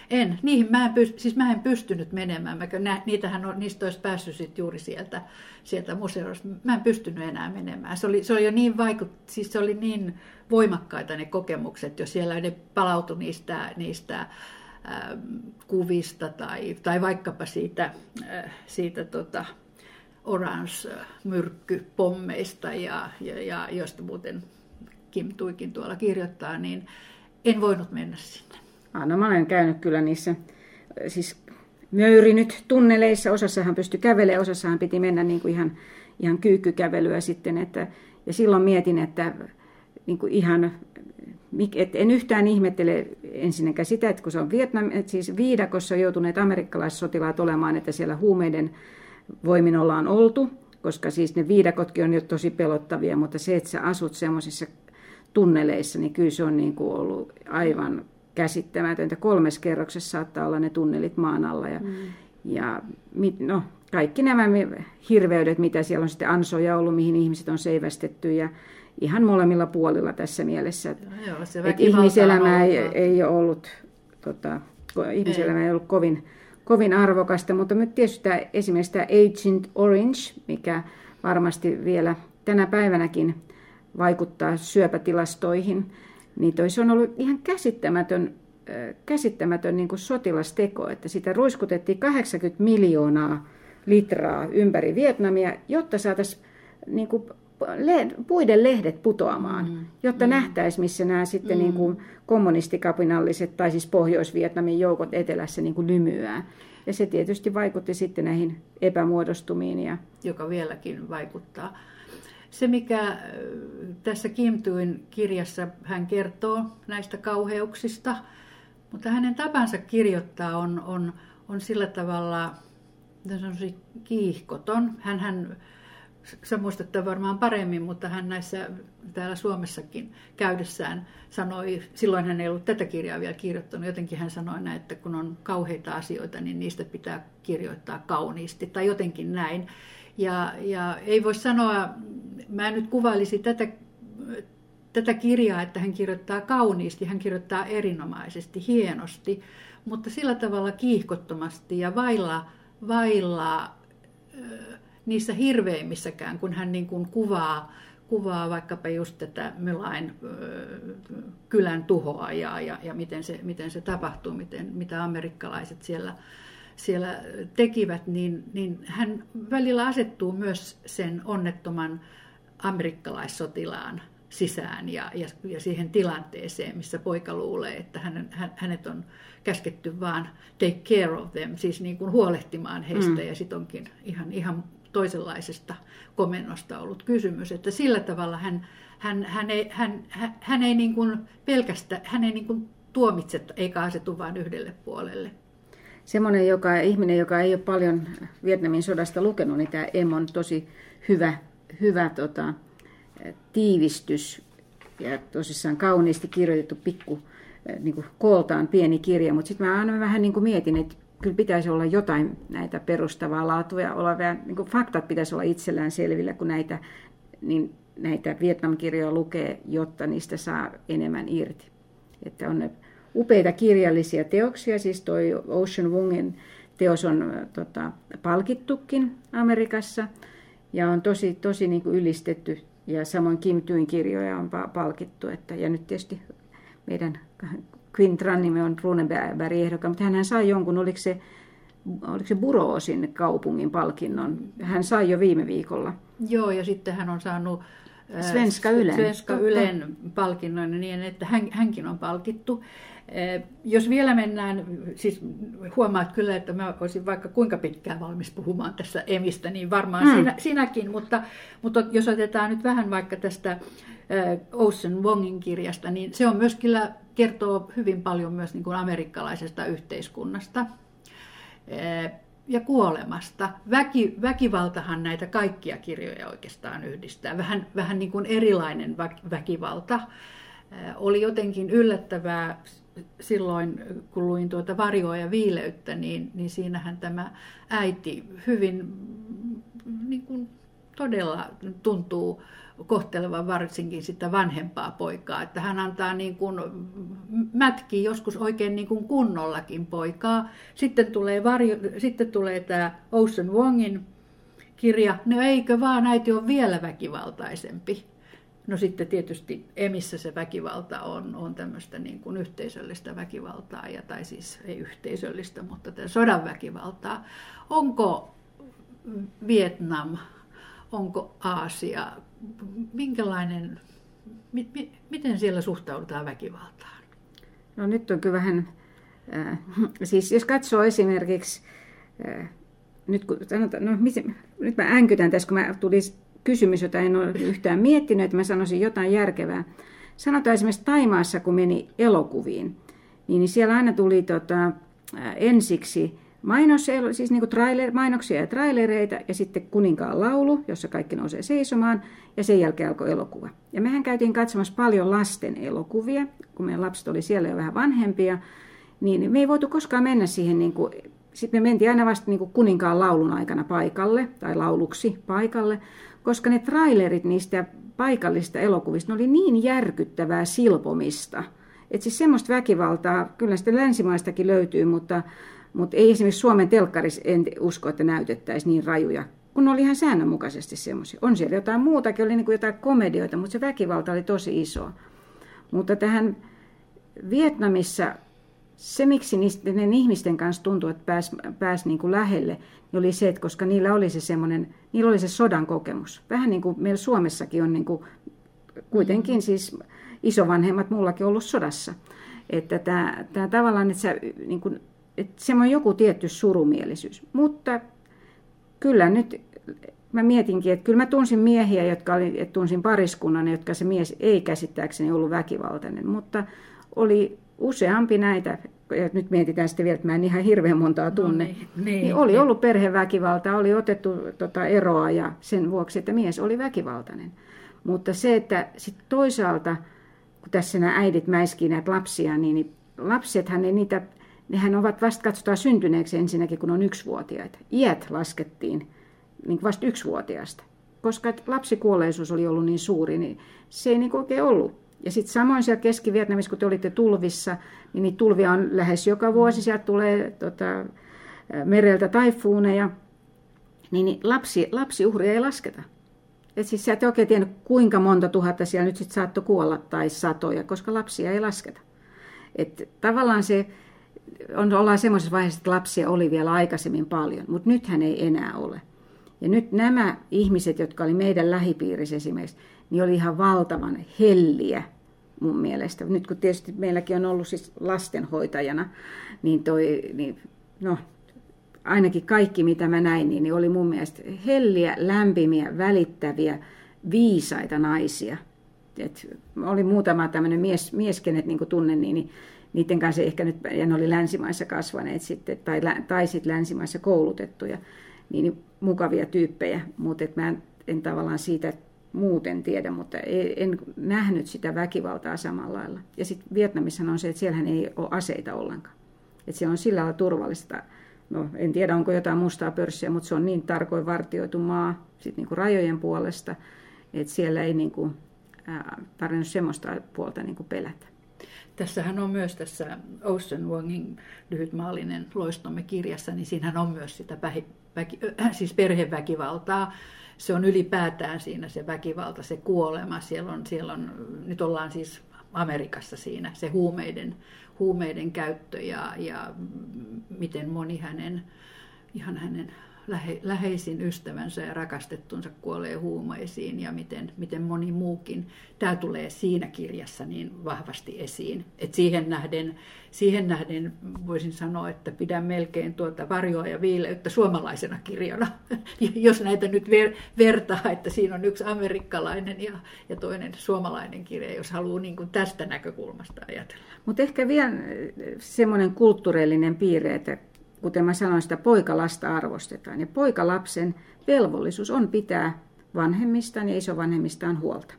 En, niihin mä en, pyst- siis mä en pystynyt menemään. Mä, nä, niitähän on, niistä olisi päässyt sit juuri sieltä, sieltä museosta. Mä en pystynyt enää menemään. Se oli, se oli jo niin vaikut, siis se oli niin voimakkaita ne kokemukset, jos siellä ne palautui niistä, niistä äh, kuvista tai, tai vaikkapa siitä, äh, siitä tota, orange-myrkkypommeista, ja, ja, ja josta muuten Kim Tuikin tuolla kirjoittaa, niin en voinut mennä sinne. No mä olen käynyt kyllä niissä, siis möyrinyt tunneleissa, osassahan pystyi kävelemään, osassahan piti mennä niin kuin ihan, ihan kyykkykävelyä sitten, että, ja silloin mietin, että niin kuin ihan, et en yhtään ihmettele ensinnäkään sitä, että kun se on Vietnam, että siis viidakossa joutuneet amerikkalaissotilaat olemaan, että siellä huumeiden voimin ollaan oltu, koska siis ne viidakotkin on jo tosi pelottavia, mutta se, että sä asut semmoisissa tunneleissa, niin kyllä se on niin kuin ollut aivan käsittämätöntä. Kolmes kerroksessa saattaa olla ne tunnelit maan alla. Ja, mm. ja no, kaikki nämä hirveydet, mitä siellä on sitten ansoja ollut, mihin ihmiset on seivästetty ja ihan molemmilla puolilla tässä mielessä. No, joo, se että ihmiselämä ei, ei ole ollut, tota, ihmiselämä ei. ei ollut kovin, kovin arvokasta, mutta nyt tietysti tämä, esimerkiksi tämä Agent Orange, mikä varmasti vielä tänä päivänäkin vaikuttaa syöpätilastoihin, niin toi se on ollut ihan käsittämätön, käsittämätön niin kuin sotilasteko, että sitä ruiskutettiin 80 miljoonaa litraa ympäri Vietnamia, jotta saataisiin niin kuin puiden lehdet putoamaan, mm. jotta mm. nähtäisiin, missä nämä sitten mm. niin kuin kommunistikapinalliset tai siis Pohjois-Vietnamin joukot etelässä niin kuin lymyää. Ja se tietysti vaikutti sitten näihin epämuodostumiin. Ja... Joka vieläkin vaikuttaa. Se, mikä tässä Kim Tuin kirjassa hän kertoo näistä kauheuksista, mutta hänen tapansa kirjoittaa on, on, on sillä tavalla kiihkoton. Hän, hän sä muistat varmaan paremmin, mutta hän näissä täällä Suomessakin käydessään sanoi, silloin hän ei ollut tätä kirjaa vielä kirjoittanut, jotenkin hän sanoi näin, että kun on kauheita asioita, niin niistä pitää kirjoittaa kauniisti tai jotenkin näin. Ja, ja ei voi sanoa, mä nyt kuvailisi tätä, tätä kirjaa, että hän kirjoittaa kauniisti, hän kirjoittaa erinomaisesti, hienosti, mutta sillä tavalla kiihkottomasti ja vailla, vailla niissä hirveimmissäkään, kun hän niin kuin kuvaa, kuvaa vaikkapa just tätä Mylain kylän tuhoa ja, ja, ja miten, se, miten se tapahtuu, miten, mitä amerikkalaiset siellä siellä tekivät, niin, niin hän välillä asettuu myös sen onnettoman amerikkalaissotilaan sisään ja, ja, ja siihen tilanteeseen, missä poika luulee, että hän, hän, hänet on käsketty vaan take care of them, siis niin kuin huolehtimaan heistä, mm. ja sitten onkin ihan, ihan toisenlaisesta komennosta ollut kysymys. Että sillä tavalla hän, hän, hän ei, hän, hän, hän ei niin kuin pelkästä, hän ei niin kuin tuomitse eikä asetu vain yhdelle puolelle semmoinen joka, ihminen, joka ei ole paljon Vietnamin sodasta lukenut, niin tämä Em on tosi hyvä, hyvä tota, tiivistys ja tosissaan kauniisti kirjoitettu pikku, niin kuin kooltaan pieni kirja, mutta sitten mä aina vähän niin kuin mietin, että kyllä pitäisi olla jotain näitä perustavaa laatua olevia, niin kuin faktat pitäisi olla itsellään selvillä, kun näitä, niin näitä Vietnam-kirjoja lukee, jotta niistä saa enemmän irti. Että on ne upeita kirjallisia teoksia, siis toi Ocean Wungin teos on tota, palkittukin Amerikassa ja on tosi, tosi niin kuin ylistetty ja samoin Kim Tuin kirjoja on palkittu. Että, ja nyt tietysti meidän Quinn Trannimme on Runenberg ehdokkaan, mutta hän sai jonkun, oliko se, oliko se Buroosin kaupungin palkinnon. Hän sai jo viime viikolla. Joo, ja sitten hän on saanut Svenska Ylen, Svenska Ylen palkinnon niin, että hän, hänkin on palkittu. Jos vielä mennään, siis huomaat kyllä, että mä olisin vaikka kuinka pitkään valmis puhumaan tässä emistä, niin varmaan mm. sinä, sinäkin, mutta, mutta jos otetaan nyt vähän vaikka tästä Ocean Wongin kirjasta, niin se on myös kyllä, kertoo hyvin paljon myös niin kuin amerikkalaisesta yhteiskunnasta. Ja kuolemasta. Väki, väkivaltahan näitä kaikkia kirjoja oikeastaan yhdistää. Vähän, vähän niin kuin erilainen väkivalta. Oli jotenkin yllättävää silloin, kun luin tuota Varjoa ja viileyttä, niin, niin siinähän tämä äiti hyvin niin kuin todella tuntuu kohtelevan varsinkin sitä vanhempaa poikaa. Että hän antaa niin kuin, mätkiä joskus oikein niin kuin kunnollakin poikaa. Sitten tulee, varjo, sitten tulee tämä Ocean Wongin kirja. No eikö vaan, äiti on vielä väkivaltaisempi. No sitten tietysti emissä se väkivalta on, on tämmöistä niin kuin yhteisöllistä väkivaltaa, ja, tai siis ei yhteisöllistä, mutta sodan väkivaltaa. Onko Vietnam, onko Aasia, minkälainen, mi, mi, miten siellä suhtaudutaan väkivaltaan? No nyt on kyllä vähän, äh, siis jos katsoo esimerkiksi, äh, nyt kun sanotaan, no miten, nyt mä änkytän tässä, kun mä tulisi kysymys, jota en ole yhtään miettinyt, että mä sanoisin jotain järkevää. Sanotaan esimerkiksi Taimaassa, kun meni elokuviin, niin siellä aina tuli tota, ensiksi mainos, siis niin trailer, mainoksia ja trailereita ja sitten kuninkaan laulu, jossa kaikki nousee seisomaan ja sen jälkeen alkoi elokuva. Ja mehän käytiin katsomassa paljon lasten elokuvia, kun meidän lapset oli siellä jo vähän vanhempia, niin me ei voitu koskaan mennä siihen niin kuin sitten me mentiin aina vasta niin kuin kuninkaan laulun aikana paikalle, tai lauluksi paikalle, koska ne trailerit niistä paikallista elokuvista, oli niin järkyttävää silpomista. Että siis semmoista väkivaltaa, kyllä sitä länsimaistakin löytyy, mutta, mutta ei esimerkiksi Suomen telkkarissa en usko, että näytettäisiin niin rajuja, kun ne oli ihan säännönmukaisesti semmoisia. On siellä jotain muutakin, oli niin kuin jotain komedioita, mutta se väkivalta oli tosi iso. Mutta tähän Vietnamissa se, miksi niiden ihmisten kanssa tuntui, että pääsi pääs niin kuin lähelle, niin oli se, että koska niillä oli se, semmoinen, niillä oli se sodan kokemus. Vähän niin kuin meillä Suomessakin on niin kuin, kuitenkin siis isovanhemmat mullakin ollut sodassa. Että tämä, tämä tavallaan, että, sä, niin kuin, että semmoinen joku tietty surumielisyys. Mutta kyllä nyt mä mietinkin, että kyllä mä tunsin miehiä, jotka oli, että tunsin pariskunnan, jotka se mies ei käsittääkseni ollut väkivaltainen, mutta oli useampi näitä, ja nyt mietitään sitten vielä, että mä en ihan hirveän montaa no tunne, no niin, niin, niin oli niin. ollut perheväkivalta, oli otettu tota eroa ja sen vuoksi, että mies oli väkivaltainen. Mutta se, että sitten toisaalta, kun tässä nämä äidit mäiskii näitä lapsia, niin, niin lapsethan ne niitä, nehän ovat vasta katsotaan syntyneeksi ensinnäkin, kun on yksivuotiaita. Iät laskettiin niin vasta yksivuotiaasta. Koska lapsikuolleisuus oli ollut niin suuri, niin se ei niin oikein ollut ja sitten samoin siellä Keski-Vietnamissa, kun te olitte tulvissa, niin niitä tulvia on lähes joka vuosi. Sieltä tulee tota, mereltä taifuuneja. Niin, niin lapsi, lapsiuhria ei lasketa. Et siis sä et oikein tiedä, kuinka monta tuhatta siellä nyt sitten saattoi kuolla tai satoja, koska lapsia ei lasketa. Et tavallaan se, on, ollaan semmoisessa vaiheessa, että lapsia oli vielä aikaisemmin paljon, mutta nythän ei enää ole. Ja nyt nämä ihmiset, jotka oli meidän lähipiirissä esimerkiksi, niin oli ihan valtavan helliä mun mielestä. Nyt kun tietysti meilläkin on ollut siis lastenhoitajana, niin, toi, niin no, ainakin kaikki mitä mä näin, niin, niin oli mun mielestä helliä, lämpimiä, välittäviä, viisaita naisia. Et oli muutama tämmöinen mies, mies kenet niin tunnen, niin, niin niiden kanssa ehkä nyt, ja ne oli länsimaissa kasvaneet sitten, tai, tai sitten länsimaissa koulutettuja, niin, mukavia tyyppejä, mutta mä en, en tavallaan siitä muuten tiedä, mutta en nähnyt sitä väkivaltaa samalla lailla. Ja sitten Vietnamissa on se, että siellähän ei ole aseita ollenkaan. Että se on sillä lailla turvallista. No, en tiedä, onko jotain mustaa pörssiä, mutta se on niin tarkoin vartioitu maa sit niinku rajojen puolesta, että siellä ei niinku, ää, tarvinnut semmoista puolta niinku pelätä. Tässähän on myös tässä Ocean Wongin lyhytmaallinen loistomme kirjassa, niin siinähän on myös sitä väki, väki, äh, siis perheväkivaltaa se on ylipäätään siinä se väkivalta, se kuolema. Siellä on, siellä on, nyt ollaan siis Amerikassa siinä se huumeiden, huumeiden käyttö ja, ja miten moni hänen, ihan hänen lähe, läheisin ystävänsä ja rakastettunsa kuolee huumeisiin ja miten, miten moni muukin. Tämä tulee siinä kirjassa niin vahvasti esiin. Et siihen, nähden, siihen nähden voisin sanoa, että pidän melkein tuota varjoa ja viileyttä suomalaisena kirjana, jos näitä nyt ver, vertaa, että siinä on yksi amerikkalainen ja, ja toinen suomalainen kirja, jos haluaa niin kuin tästä näkökulmasta ajatella. Mutta ehkä vielä semmoinen kulttuurillinen piirre, että kuten mä sanoin, sitä poikalasta arvostetaan. Ja poikalapsen velvollisuus on pitää vanhemmistaan ja isovanhemmistaan huolta.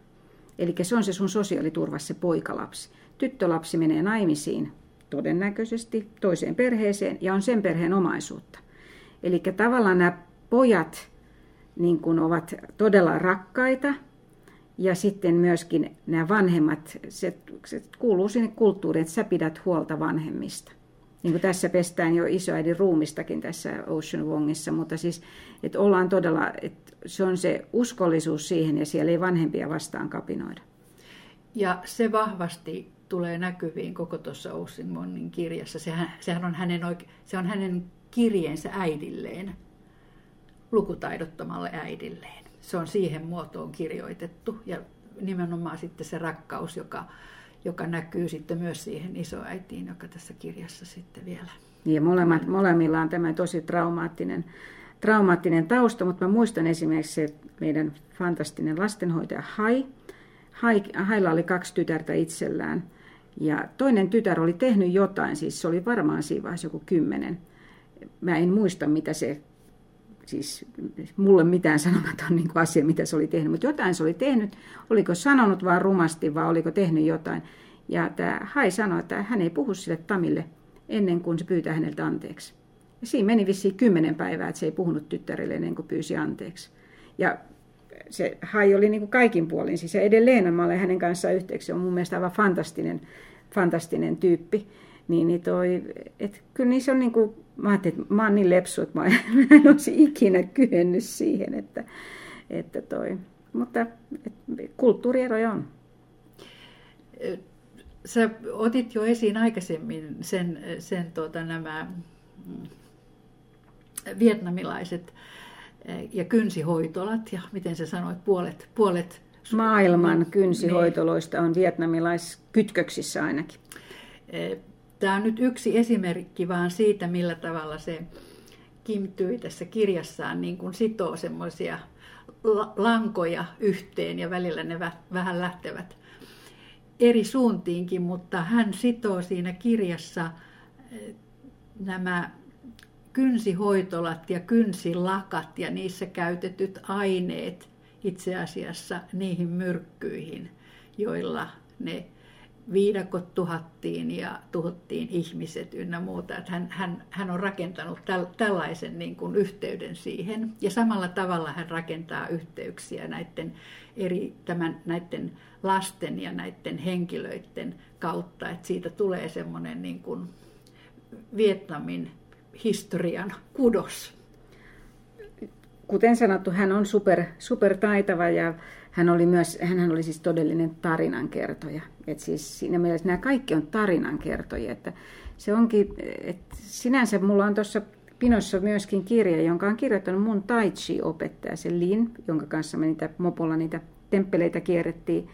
Eli se on se sun sosiaaliturva, se poikalapsi. Tyttölapsi menee naimisiin todennäköisesti toiseen perheeseen ja on sen perheen omaisuutta. Eli tavallaan nämä pojat niin kuin ovat todella rakkaita ja sitten myöskin nämä vanhemmat, se, se kuuluu sinne kulttuuriin, että sä pidät huolta vanhemmista. Niin kuin tässä pestään jo isoäidin ruumistakin tässä Ocean Wongissa, mutta siis, että ollaan todella, että se on se uskollisuus siihen ja siellä ei vanhempia vastaan kapinoida. Ja se vahvasti tulee näkyviin koko tuossa Ocean Wongin kirjassa. Sehän, sehän on hänen, oike- se on hänen kirjeensä äidilleen, lukutaidottomalle äidilleen. Se on siihen muotoon kirjoitettu ja nimenomaan sitten se rakkaus, joka, joka näkyy sitten myös siihen isoäitiin, joka tässä kirjassa sitten vielä. Ja molemmat, molemmilla on tämä tosi traumaattinen, traumaattinen tausta, mutta mä muistan esimerkiksi se meidän fantastinen lastenhoitaja Hai. Hai Hailla oli kaksi tytärtä itsellään. Ja toinen tytär oli tehnyt jotain, siis se oli varmaan siinä vaiheessa joku kymmenen. Mä en muista, mitä se, siis mulle mitään sanomaton niin kuin asia, mitä se oli tehnyt, mutta jotain se oli tehnyt. Oliko sanonut vaan rumasti vai oliko tehnyt jotain. Ja tämä Hai sanoi, että hän ei puhu sille Tamille ennen kuin se pyytää häneltä anteeksi. Ja siinä meni vissiin kymmenen päivää, että se ei puhunut tyttärelle ennen kuin pyysi anteeksi. Ja se Hai oli niin kuin kaikin puolin, siis edelleen mä olen hänen kanssaan yhteyksissä, on mun mielestä aivan fantastinen, fantastinen tyyppi. Niin, niin toi, et kyllä niissä on niin kuin, mä ajattelin, että mä oon niin lepsu, että mä en olisi ikinä kyennyt siihen, että, että toi, mutta et, kulttuurieroja on. Sä otit jo esiin aikaisemmin sen, sen tuota, nämä mm, vietnamilaiset ja kynsihoitolat ja miten sä sanoit, puolet, puolet Maailman kynsihoitoloista on vietnamilaiskytköksissä ainakin. Tämä on nyt yksi esimerkki vaan siitä, millä tavalla se Kim Tyi tässä kirjassaan niin kuin sitoo semmoisia lankoja yhteen ja välillä ne vähän lähtevät eri suuntiinkin, mutta hän sitoo siinä kirjassa nämä kynsihoitolat ja kynsilakat ja niissä käytetyt aineet itse asiassa niihin myrkkyihin, joilla ne viidakot tuhattiin ja tuhottiin ihmiset ynnä muuta. Että hän, hän, hän on rakentanut täl, tällaisen niin kuin yhteyden siihen. Ja samalla tavalla hän rakentaa yhteyksiä näiden, eri, tämän, näiden lasten ja näiden henkilöiden kautta. Että siitä tulee semmoinen niin kuin Vietnamin historian kudos. Kuten sanottu, hän on super, super taitava ja hän oli myös, hän oli siis todellinen tarinankertoja. Et siis siinä mielessä nämä kaikki on tarinankertoja. Että se onkin, että sinänsä mulla on tuossa Pinossa myöskin kirja, jonka on kirjoittanut mun tai chi-opettaja, se Lin, jonka kanssa me niitä mopolla niitä temppeleitä kierrettiin.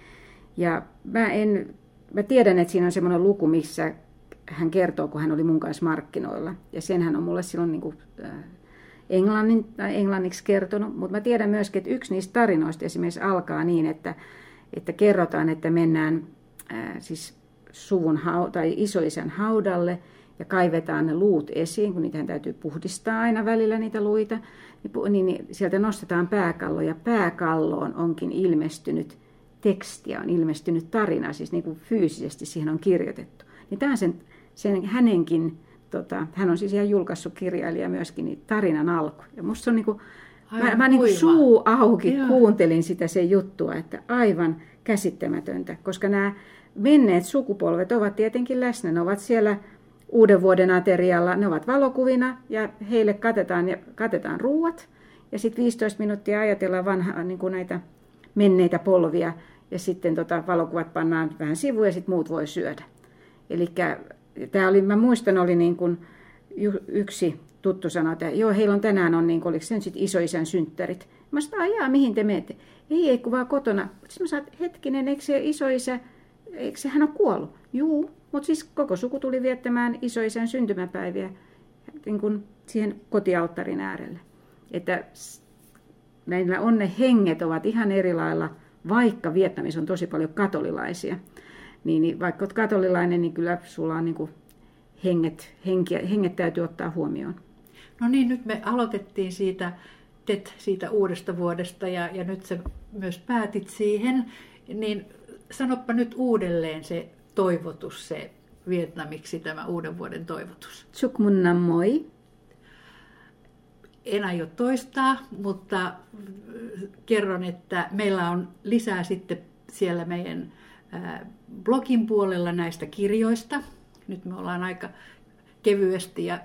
Ja mä, en, mä tiedän, että siinä on semmoinen luku, missä hän kertoo, kun hän oli mun kanssa markkinoilla. Ja sen hän on mulle silloin niin kuin, äh, englannin, tai englanniksi kertonut. Mutta mä tiedän myöskin, että yksi niistä tarinoista esimerkiksi alkaa niin, että, että kerrotaan, että mennään äh, siis suvun hau, tai isoisän haudalle ja kaivetaan ne luut esiin, kun niitä täytyy puhdistaa aina välillä niitä luita. Niin, niin, niin sieltä nostetaan pääkallo ja pääkalloon onkin ilmestynyt tekstiä, on ilmestynyt tarina, siis niin kuin fyysisesti siihen on kirjoitettu. Niin tämä on sen sen hänenkin, tota, hän on siis ihan julkaissut kirjailija myöskin, niin tarinan alku. Ja musta on niin kuin, mä, mä niin kuin suu auki Joo. kuuntelin sitä sen juttua, että aivan käsittämätöntä, koska nämä menneet sukupolvet ovat tietenkin läsnä. Ne ovat siellä uuden vuoden aterialla, ne ovat valokuvina ja heille katetaan, ja, katetaan ruuat. Ja sitten 15 minuuttia ajatellaan vanha, niin kuin näitä menneitä polvia ja sitten tota, valokuvat pannaan vähän sivuun ja sitten muut voi syödä. Eli tämä oli, mä muistan, oli niin kuin yksi tuttu sanoi, että joo, heillä on tänään on, niin kuin, oliko se sitten isoisän synttärit. Mä sanoin, että miten te menette? Ei, ei, kun vaan kotona. Sitten mä sanoin, hetkinen, eikö se isoisä, eikö se hän ole kuollut? Juu, mutta siis koko suku tuli viettämään isoisän syntymäpäiviä niin kuin siihen kotialttarin äärelle. Että näillä onne henget ovat ihan eri lailla, vaikka Vietnamissa on tosi paljon katolilaisia niin, niin vaikka olet katolilainen, niin kyllä sulla on niin kuin henget, henki, henget täytyy ottaa huomioon. No niin, nyt me aloitettiin siitä TET siitä uudesta vuodesta ja, ja nyt sä myös päätit siihen, niin sanoppa nyt uudelleen se toivotus, se vietnamiksi tämä uuden vuoden toivotus. Chuk mun moi. En aio toistaa, mutta kerron, että meillä on lisää sitten siellä meidän blogin puolella näistä kirjoista. Nyt me ollaan aika kevyesti ja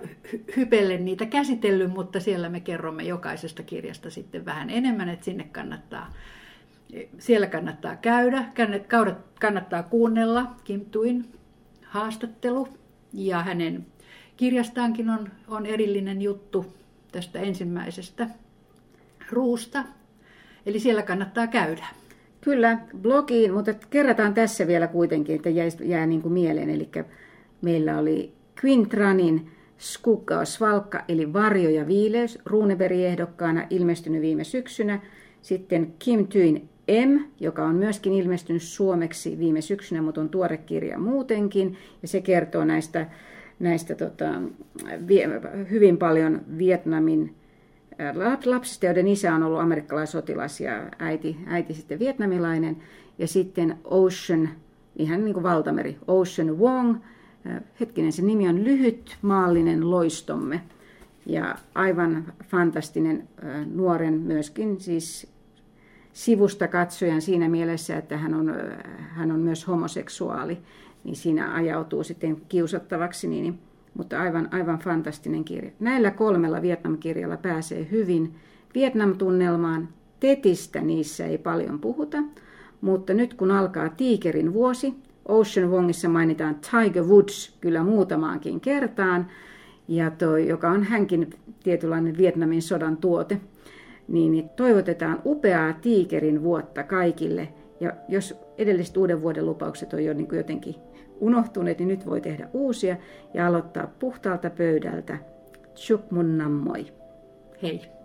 hypelle niitä käsitellyt, mutta siellä me kerromme jokaisesta kirjasta sitten vähän enemmän, että sinne kannattaa, siellä kannattaa käydä, kannattaa kuunnella Kim Tuin haastattelu ja hänen kirjastaankin on, on erillinen juttu tästä ensimmäisestä ruusta. Eli siellä kannattaa käydä. Kyllä, blogiin, mutta kerrataan tässä vielä kuitenkin, että jää, jää niin kuin mieleen. Eli meillä oli Quintranin Skugga Svalka, eli Varjo ja viileys, Runeberg-ehdokkaana ilmestynyt viime syksynä. Sitten Kim Tyin M, joka on myöskin ilmestynyt suomeksi viime syksynä, mutta on tuore kirja muutenkin. Ja se kertoo näistä, näistä tota, hyvin paljon Vietnamin lapsista, joiden isä on ollut amerikkalaissotilas ja äiti, äiti sitten vietnamilainen. Ja sitten Ocean, ihan niin kuin valtameri, Ocean Wong, hetkinen, se nimi on Lyhyt maallinen loistomme. Ja aivan fantastinen nuoren myöskin siis sivusta katsojan siinä mielessä, että hän on, hän on myös homoseksuaali, niin siinä ajautuu sitten kiusattavaksi, niin, mutta aivan, aivan fantastinen kirja. Näillä kolmella Vietnam-kirjalla pääsee hyvin Vietnam-tunnelmaan. Tetistä niissä ei paljon puhuta, mutta nyt kun alkaa Tiikerin vuosi, Ocean Wongissa mainitaan Tiger Woods kyllä muutamaankin kertaan, ja toi, joka on hänkin tietynlainen Vietnamin sodan tuote, niin toivotetaan upeaa tiikerin vuotta kaikille. Ja jos edelliset uuden vuoden lupaukset on jo niin jotenkin unohtuneet, niin nyt voi tehdä uusia ja aloittaa puhtaalta pöydältä. Chuk mun nammoi. Hei!